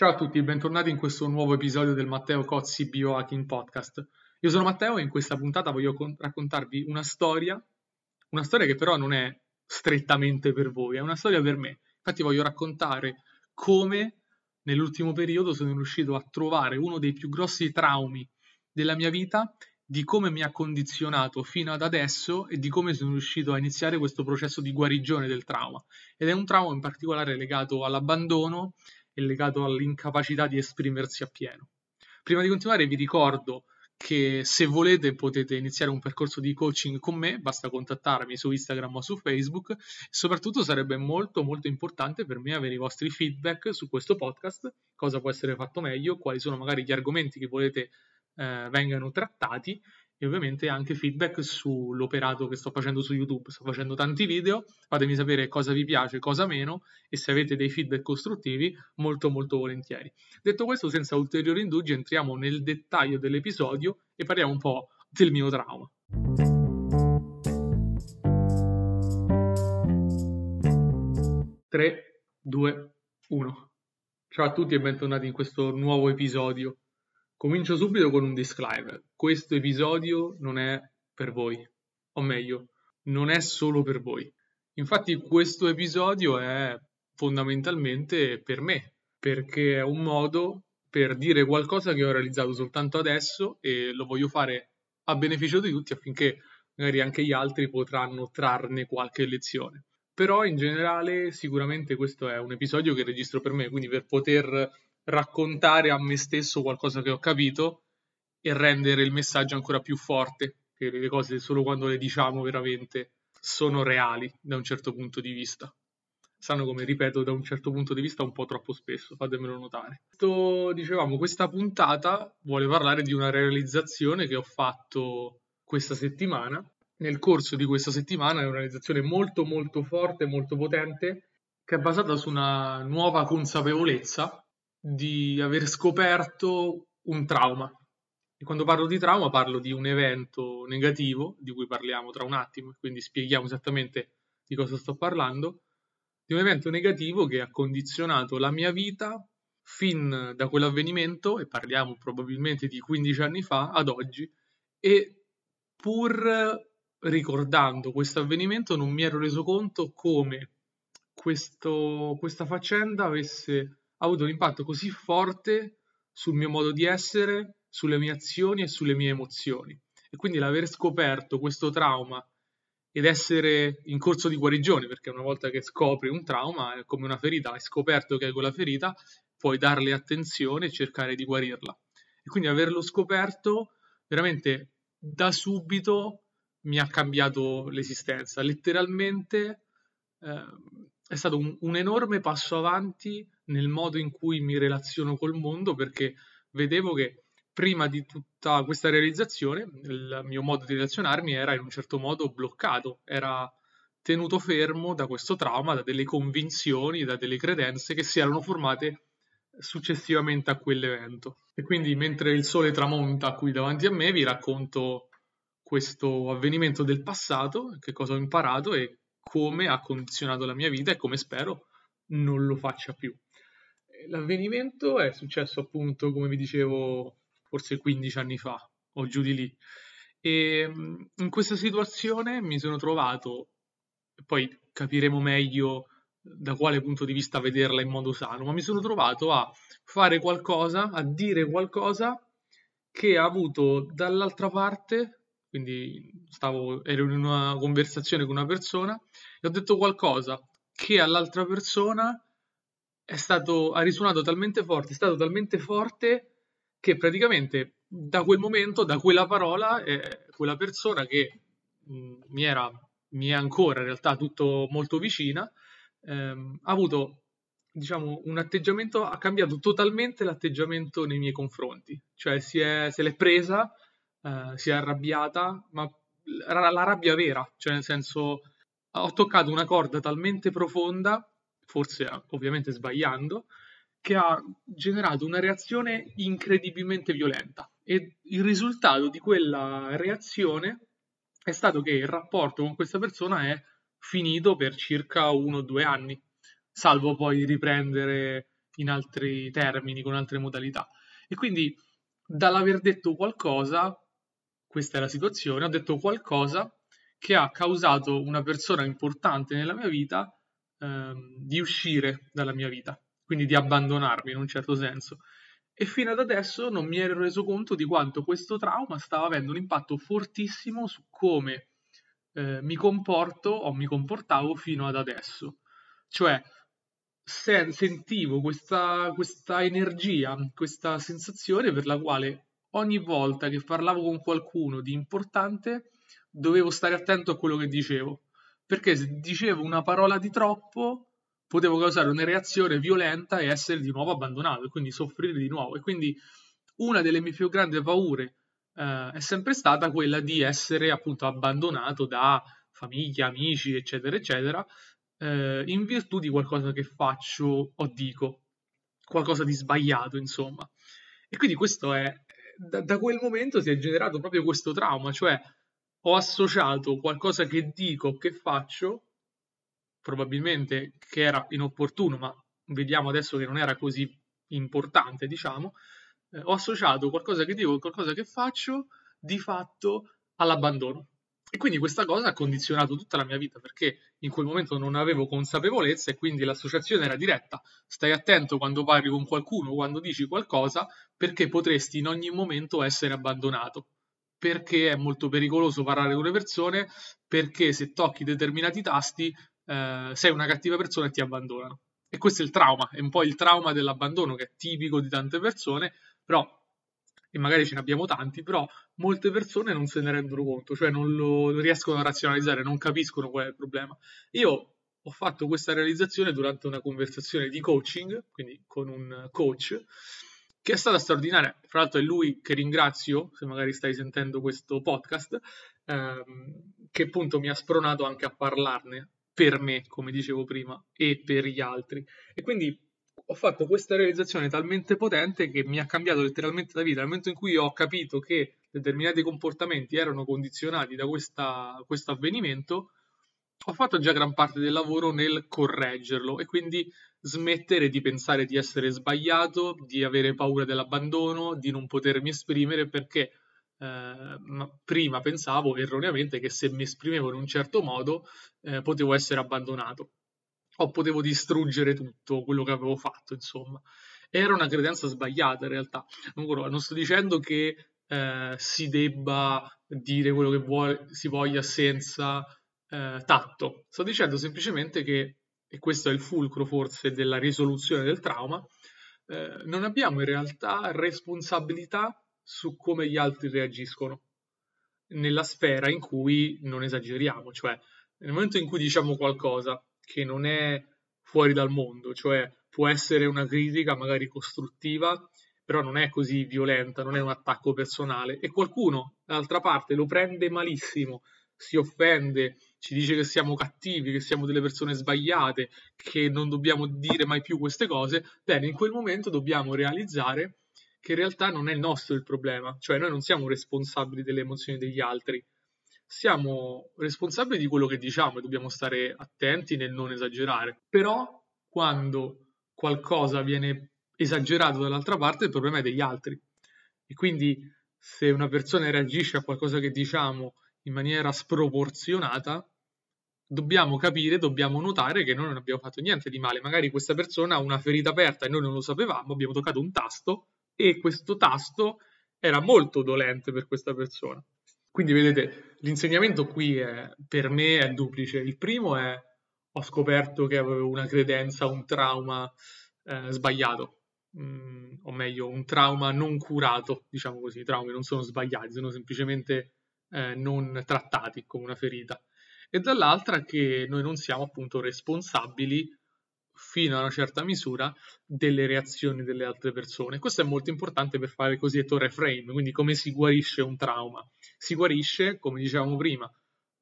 Ciao a tutti, bentornati in questo nuovo episodio del Matteo Cozzi Biohacking Podcast. Io sono Matteo e in questa puntata voglio con- raccontarvi una storia, una storia che però non è strettamente per voi, è una storia per me. Infatti voglio raccontare come nell'ultimo periodo sono riuscito a trovare uno dei più grossi traumi della mia vita, di come mi ha condizionato fino ad adesso e di come sono riuscito a iniziare questo processo di guarigione del trauma. Ed è un trauma in particolare legato all'abbandono è legato all'incapacità di esprimersi appieno. Prima di continuare vi ricordo che se volete potete iniziare un percorso di coaching con me, basta contattarmi su Instagram o su Facebook soprattutto sarebbe molto molto importante per me avere i vostri feedback su questo podcast, cosa può essere fatto meglio, quali sono magari gli argomenti che volete eh, vengano trattati e ovviamente anche feedback sull'operato che sto facendo su YouTube. Sto facendo tanti video, fatemi sapere cosa vi piace, cosa meno e se avete dei feedback costruttivi, molto molto volentieri. Detto questo, senza ulteriori indugi, entriamo nel dettaglio dell'episodio e parliamo un po' del mio trauma. Tre, due, uno. Ciao a tutti e bentornati in questo nuovo episodio Comincio subito con un disclaimer. Questo episodio non è per voi, o meglio, non è solo per voi. Infatti questo episodio è fondamentalmente per me, perché è un modo per dire qualcosa che ho realizzato soltanto adesso e lo voglio fare a beneficio di tutti affinché magari anche gli altri potranno trarne qualche lezione. Però in generale sicuramente questo è un episodio che registro per me, quindi per poter raccontare a me stesso qualcosa che ho capito e rendere il messaggio ancora più forte, che le cose solo quando le diciamo veramente sono reali da un certo punto di vista. Sanno come ripeto da un certo punto di vista un po' troppo spesso, fatemelo notare. Questo, dicevamo, questa puntata vuole parlare di una realizzazione che ho fatto questa settimana. Nel corso di questa settimana è una realizzazione molto molto forte, molto potente, che è basata su una nuova consapevolezza di aver scoperto un trauma. E quando parlo di trauma parlo di un evento negativo, di cui parliamo tra un attimo, quindi spieghiamo esattamente di cosa sto parlando, di un evento negativo che ha condizionato la mia vita fin da quell'avvenimento, e parliamo probabilmente di 15 anni fa, ad oggi, e pur ricordando questo avvenimento non mi ero reso conto come questo, questa faccenda avesse ha avuto un impatto così forte sul mio modo di essere, sulle mie azioni e sulle mie emozioni. E quindi l'aver scoperto questo trauma ed essere in corso di guarigione, perché una volta che scopri un trauma è come una ferita, hai scoperto che hai quella ferita, puoi darle attenzione e cercare di guarirla. E quindi averlo scoperto veramente da subito mi ha cambiato l'esistenza. Letteralmente eh, è stato un, un enorme passo avanti nel modo in cui mi relaziono col mondo perché vedevo che prima di tutta questa realizzazione il mio modo di relazionarmi era in un certo modo bloccato, era tenuto fermo da questo trauma, da delle convinzioni, da delle credenze che si erano formate successivamente a quell'evento. E quindi mentre il sole tramonta qui davanti a me vi racconto questo avvenimento del passato, che cosa ho imparato e come ha condizionato la mia vita e come spero non lo faccia più. L'avvenimento è successo appunto, come vi dicevo, forse 15 anni fa o giù di lì. E in questa situazione mi sono trovato, poi capiremo meglio da quale punto di vista vederla in modo sano, ma mi sono trovato a fare qualcosa, a dire qualcosa che ha avuto dall'altra parte, quindi stavo, ero in una conversazione con una persona e ho detto qualcosa che all'altra persona è stato, ha risuonato talmente forte, è stato talmente forte che praticamente da quel momento, da quella parola, eh, quella persona che mh, mi era, mi è ancora in realtà tutto molto vicina, ehm, ha avuto diciamo un atteggiamento, ha cambiato totalmente l'atteggiamento nei miei confronti, cioè si è, se l'è presa, eh, si è arrabbiata, ma la, la rabbia vera, cioè nel senso ho toccato una corda talmente profonda forse ovviamente sbagliando, che ha generato una reazione incredibilmente violenta e il risultato di quella reazione è stato che il rapporto con questa persona è finito per circa uno o due anni, salvo poi riprendere in altri termini, con altre modalità. E quindi dall'aver detto qualcosa, questa è la situazione, ho detto qualcosa che ha causato una persona importante nella mia vita ehm, di uscire dalla mia vita, quindi di abbandonarmi in un certo senso. E fino ad adesso non mi ero reso conto di quanto questo trauma stava avendo un impatto fortissimo su come eh, mi comporto o mi comportavo fino ad adesso. Cioè, se, sentivo questa, questa energia, questa sensazione per la quale ogni volta che parlavo con qualcuno di importante dovevo stare attento a quello che dicevo, perché se dicevo una parola di troppo potevo causare una reazione violenta e essere di nuovo abbandonato e quindi soffrire di nuovo. E quindi una delle mie più grandi paure eh, è sempre stata quella di essere appunto abbandonato da famiglia, amici, eccetera, eccetera, eh, in virtù di qualcosa che faccio o dico, qualcosa di sbagliato, insomma. E quindi questo è, da, da quel momento si è generato proprio questo trauma, cioè ho associato qualcosa che dico, che faccio, probabilmente che era inopportuno, ma vediamo adesso che non era così importante, diciamo, eh, ho associato qualcosa che dico, qualcosa che faccio, di fatto all'abbandono. E quindi questa cosa ha condizionato tutta la mia vita perché in quel momento non avevo consapevolezza e quindi l'associazione era diretta. Stai attento quando parli con qualcuno, quando dici qualcosa, perché potresti in ogni momento essere abbandonato. Perché è molto pericoloso parlare con le persone, perché se tocchi determinati tasti eh, sei una cattiva persona e ti abbandonano. E questo è il trauma, è un po' il trauma dell'abbandono che è tipico di tante persone, però e magari ce ne abbiamo tanti, però molte persone non se ne rendono conto, cioè non lo riescono a razionalizzare, non capiscono qual è il problema. Io ho fatto questa realizzazione durante una conversazione di coaching, quindi con un coach, che è stata straordinaria. Fra l'altro è lui che ringrazio, se magari stai sentendo questo podcast, ehm, che appunto mi ha spronato anche a parlarne per me, come dicevo prima, e per gli altri. E quindi ho fatto questa realizzazione talmente potente che mi ha cambiato letteralmente la vita. Nel momento in cui ho capito che determinati comportamenti erano condizionati da questo avvenimento, ho fatto già gran parte del lavoro nel correggerlo e quindi smettere di pensare di essere sbagliato, di avere paura dell'abbandono, di non potermi esprimere perché eh, prima pensavo erroneamente che se mi esprimevo in un certo modo eh, potevo essere abbandonato o potevo distruggere tutto quello che avevo fatto, insomma. Era una credenza sbagliata in realtà. Non sto dicendo che eh, si debba dire quello che vuole, si voglia senza eh, tatto. Sto dicendo semplicemente che, e questo è il fulcro forse della risoluzione del trauma, eh, non abbiamo in realtà responsabilità su come gli altri reagiscono nella sfera in cui non esageriamo, cioè nel momento in cui diciamo qualcosa che non è fuori dal mondo, cioè può essere una critica magari costruttiva, però non è così violenta, non è un attacco personale e qualcuno dall'altra parte lo prende malissimo, si offende, ci dice che siamo cattivi, che siamo delle persone sbagliate, che non dobbiamo dire mai più queste cose, bene, in quel momento dobbiamo realizzare che in realtà non è nostro il problema, cioè noi non siamo responsabili delle emozioni degli altri, siamo responsabili di quello che diciamo e dobbiamo stare attenti nel non esagerare. Però quando qualcosa viene esagerato dall'altra parte, il problema è degli altri. E quindi se una persona reagisce a qualcosa che diciamo in maniera sproporzionata, dobbiamo capire, dobbiamo notare che noi non abbiamo fatto niente di male. Magari questa persona ha una ferita aperta e noi non lo sapevamo, abbiamo toccato un tasto e questo tasto era molto dolente per questa persona. Quindi vedete, l'insegnamento qui è, per me è duplice. Il primo è ho scoperto che avevo una credenza, un trauma eh, sbagliato, mm, o meglio, un trauma non curato, diciamo così. I traumi non sono sbagliati, sono semplicemente eh, non trattati come una ferita. E dall'altra che noi non siamo appunto responsabili fino a una certa misura delle reazioni delle altre persone. Questo è molto importante per fare il cosiddetto reframe, quindi come si guarisce un trauma. Si guarisce, come dicevamo prima,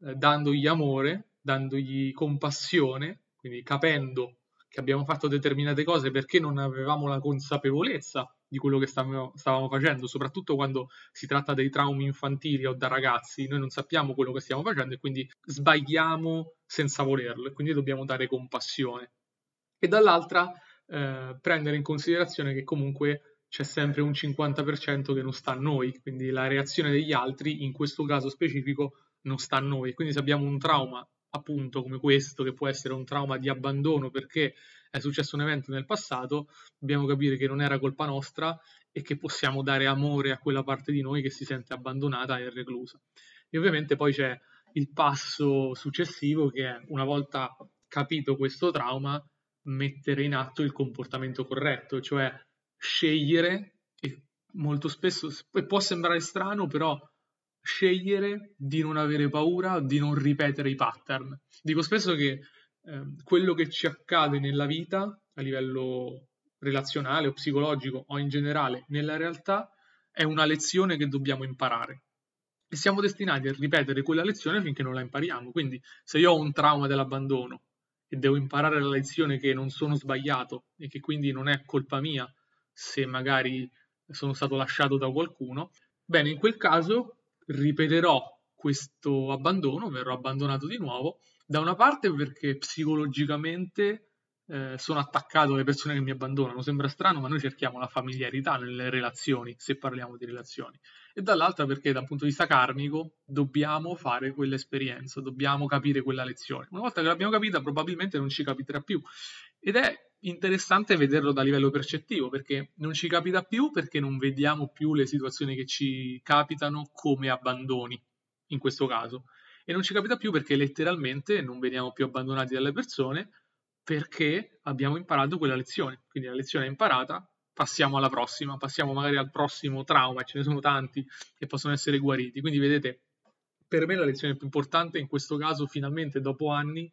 eh, dandogli amore, dandogli compassione, quindi capendo che abbiamo fatto determinate cose perché non avevamo la consapevolezza di quello che stavamo, stavamo, facendo, soprattutto quando si tratta dei traumi infantili o da ragazzi, noi non sappiamo quello che stiamo facendo e quindi sbagliamo senza volerlo e quindi dobbiamo dare compassione e dall'altra eh, prendere in considerazione che comunque c'è sempre un 50% che non sta a noi, quindi la reazione degli altri in questo caso specifico non sta a noi. Quindi se abbiamo un trauma appunto come questo, che può essere un trauma di abbandono perché è successo un evento nel passato, dobbiamo capire che non era colpa nostra e che possiamo dare amore a quella parte di noi che si sente abbandonata e reclusa. E ovviamente poi c'è il passo successivo che è una volta capito questo trauma, mettere in atto il comportamento corretto, cioè scegliere, e molto spesso può sembrare strano, però scegliere di non avere paura, di non ripetere i pattern. Dico spesso che eh, quello che ci accade nella vita a livello relazionale o psicologico o in generale nella realtà è una lezione che dobbiamo imparare e siamo destinati a ripetere quella lezione finché non la impariamo. Quindi se io ho un trauma dell'abbandono e devo imparare la lezione che non sono sbagliato e che quindi non è colpa mia se magari sono stato lasciato da qualcuno, bene, in quel caso ripeterò questo abbandono, verrò abbandonato di nuovo, da una parte perché psicologicamente eh, sono attaccato alle persone che mi abbandonano, sembra strano, ma noi cerchiamo la familiarità nelle relazioni, se parliamo di relazioni, e dall'altra perché dal punto di vista karmico dobbiamo fare quell'esperienza, dobbiamo capire quella lezione. Una volta che l'abbiamo capita probabilmente non ci capiterà più. Ed è interessante vederlo da livello percettivo perché non ci capita più perché non vediamo più le situazioni che ci capitano come abbandoni in questo caso. E non ci capita più perché letteralmente non veniamo più abbandonati dalle persone perché abbiamo imparato quella lezione. Quindi la lezione è imparata passiamo alla prossima passiamo magari al prossimo trauma ce ne sono tanti che possono essere guariti. Quindi vedete per me la lezione più importante in questo caso finalmente dopo anni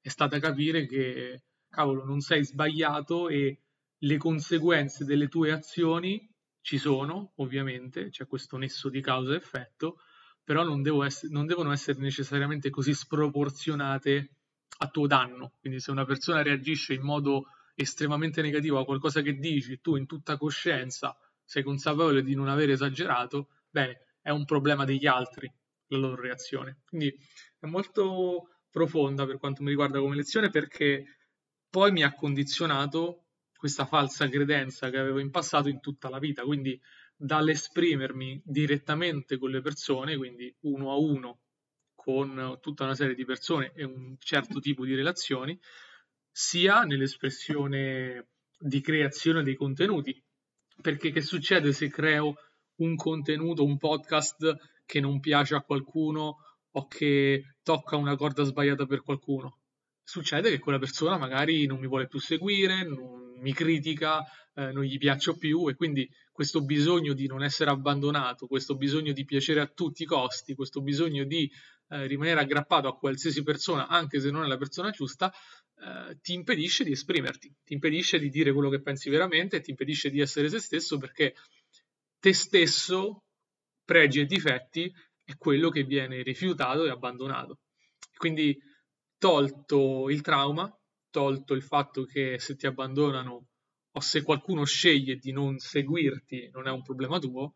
è stata capire che cavolo, non sei sbagliato e le conseguenze delle tue azioni ci sono, ovviamente, c'è questo nesso di causa e effetto, però non, essere, non devono essere necessariamente così sproporzionate a tuo danno. Quindi se una persona reagisce in modo estremamente negativo a qualcosa che dici, tu in tutta coscienza sei consapevole di non aver esagerato, bene, è un problema degli altri la loro reazione. Quindi è molto profonda per quanto mi riguarda come lezione perché poi mi ha condizionato questa falsa credenza che avevo in passato in tutta la vita, quindi dall'esprimermi direttamente con le persone, quindi uno a uno con tutta una serie di persone e un certo tipo di relazioni, sia nell'espressione di creazione dei contenuti. Perché che succede se creo un contenuto, un podcast che non piace a qualcuno o che tocca una corda sbagliata per qualcuno? Succede che quella persona magari non mi vuole più seguire, non mi critica, eh, non gli piaccio più e quindi questo bisogno di non essere abbandonato, questo bisogno di piacere a tutti i costi, questo bisogno di eh, rimanere aggrappato a qualsiasi persona, anche se non è la persona giusta, eh, ti impedisce di esprimerti, ti impedisce di dire quello che pensi veramente, ti impedisce di essere se stesso perché te stesso, pregi e difetti, è quello che viene rifiutato e abbandonato. Quindi tolto il trauma, tolto il fatto che se ti abbandonano o se qualcuno sceglie di non seguirti non è un problema tuo,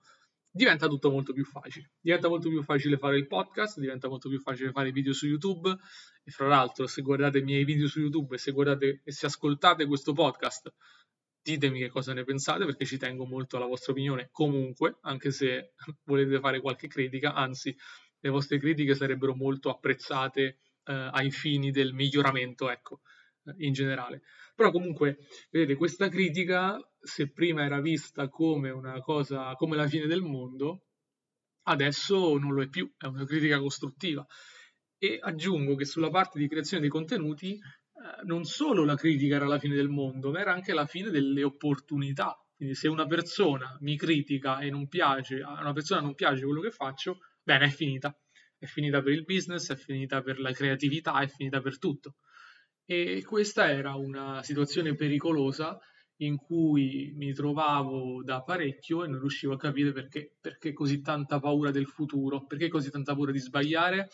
diventa tutto molto più facile. Diventa molto più facile fare il podcast, diventa molto più facile fare i video su YouTube e fra l'altro se guardate i miei video su YouTube e se guardate e se ascoltate questo podcast ditemi che cosa ne pensate perché ci tengo molto alla vostra opinione comunque, anche se volete fare qualche critica, anzi le vostre critiche sarebbero molto apprezzate eh, ai fini del miglioramento, ecco, in generale. Però comunque, vedete, questa critica, se prima era vista come una cosa, come la fine del mondo, adesso non lo è più, è una critica costruttiva. E aggiungo che sulla parte di creazione dei contenuti, eh, non solo la critica era la fine del mondo, ma era anche la fine delle opportunità. Quindi se una persona mi critica e non piace, a una persona non piace quello che faccio, bene, è finita è finita per il business, è finita per la creatività, è finita per tutto. E questa era una situazione pericolosa in cui mi trovavo da parecchio e non riuscivo a capire perché, perché così tanta paura del futuro, perché così tanta paura di sbagliare,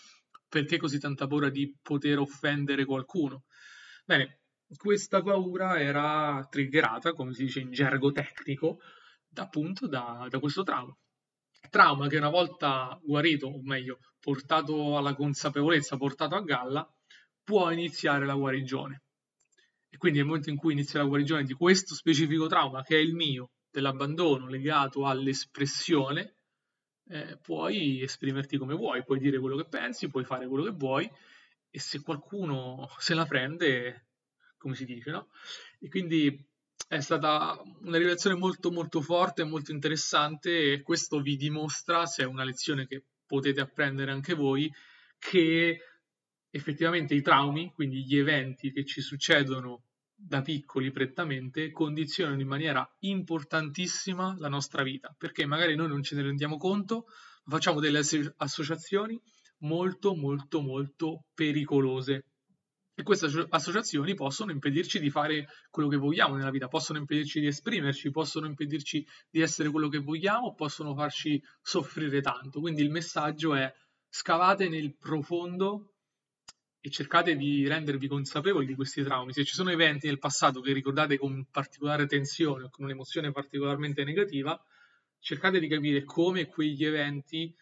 perché così tanta paura di poter offendere qualcuno. Bene, questa paura era triggerata, come si dice in gergo tecnico, appunto da, da questo trauma trauma che una volta guarito, o meglio, portato alla consapevolezza, portato a galla, può iniziare la guarigione. e quindi nel momento in cui inizia la guarigione di questo specifico trauma che è il mio, dell'abbandono legato all'espressione, eh, puoi esprimerti come vuoi, puoi dire quello che pensi, puoi fare quello che vuoi e se qualcuno se la prende, come si dice, no? E quindi è stata una rivelazione molto molto forte, molto interessante e questo vi dimostra, se è una lezione che potete apprendere anche voi, che effettivamente i traumi, quindi gli eventi che ci succedono da piccoli prettamente, condizionano in maniera importantissima la nostra vita, perché magari noi non ce ne rendiamo conto, facciamo delle associazioni molto molto molto pericolose e queste associazioni possono impedirci di fare quello che vogliamo nella vita, possono impedirci di esprimerci, possono impedirci di essere quello che vogliamo, possono farci soffrire tanto. Quindi il messaggio è scavate nel profondo e cercate di rendervi consapevoli di questi traumi. Se ci sono eventi nel passato che ricordate con particolare tensione o con un'emozione particolarmente negativa, cercate di capire come quegli eventi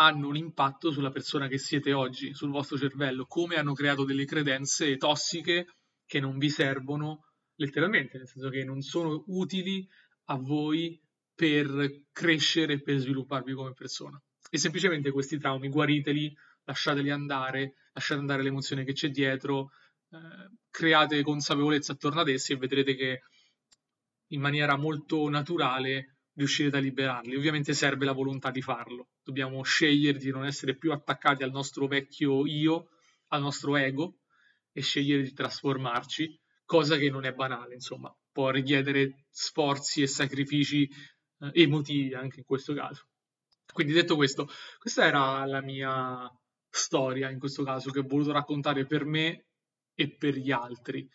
hanno un impatto sulla persona che siete oggi, sul vostro cervello, come hanno creato delle credenze tossiche che non vi servono letteralmente, nel senso che non sono utili a voi per crescere, per svilupparvi come persona. E semplicemente questi traumi guariteli, lasciateli andare, lasciate andare l'emozione che c'è dietro, eh, create consapevolezza attorno ad essi e vedrete che in maniera molto naturale riuscirete a liberarli. Ovviamente serve la volontà di farlo. Dobbiamo scegliere di non essere più attaccati al nostro vecchio io, al nostro ego e scegliere di trasformarci, cosa che non è banale, insomma, può richiedere sforzi e sacrifici eh, emotivi anche in questo caso. Quindi detto questo, questa era la mia storia in questo caso che ho voluto raccontare per me e per gli altri.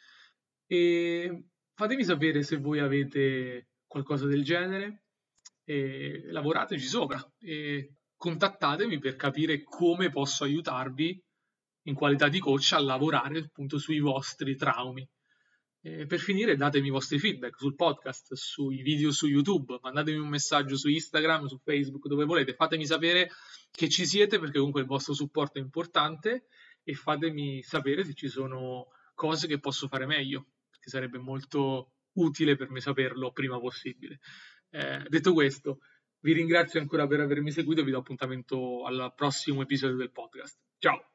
E fatemi sapere se voi avete qualcosa del genere, e lavorateci sopra e contattatemi per capire come posso aiutarvi in qualità di coach a lavorare appunto sui vostri traumi. E per finire datemi i vostri feedback sul podcast, sui video su YouTube, mandatemi un messaggio su Instagram, su Facebook, dove volete, fatemi sapere che ci siete perché comunque il vostro supporto è importante e fatemi sapere se ci sono cose che posso fare meglio, perché sarebbe molto utile per me saperlo prima possibile. Eh, detto questo, vi ringrazio ancora per avermi seguito e vi do appuntamento al prossimo episodio del podcast. Ciao!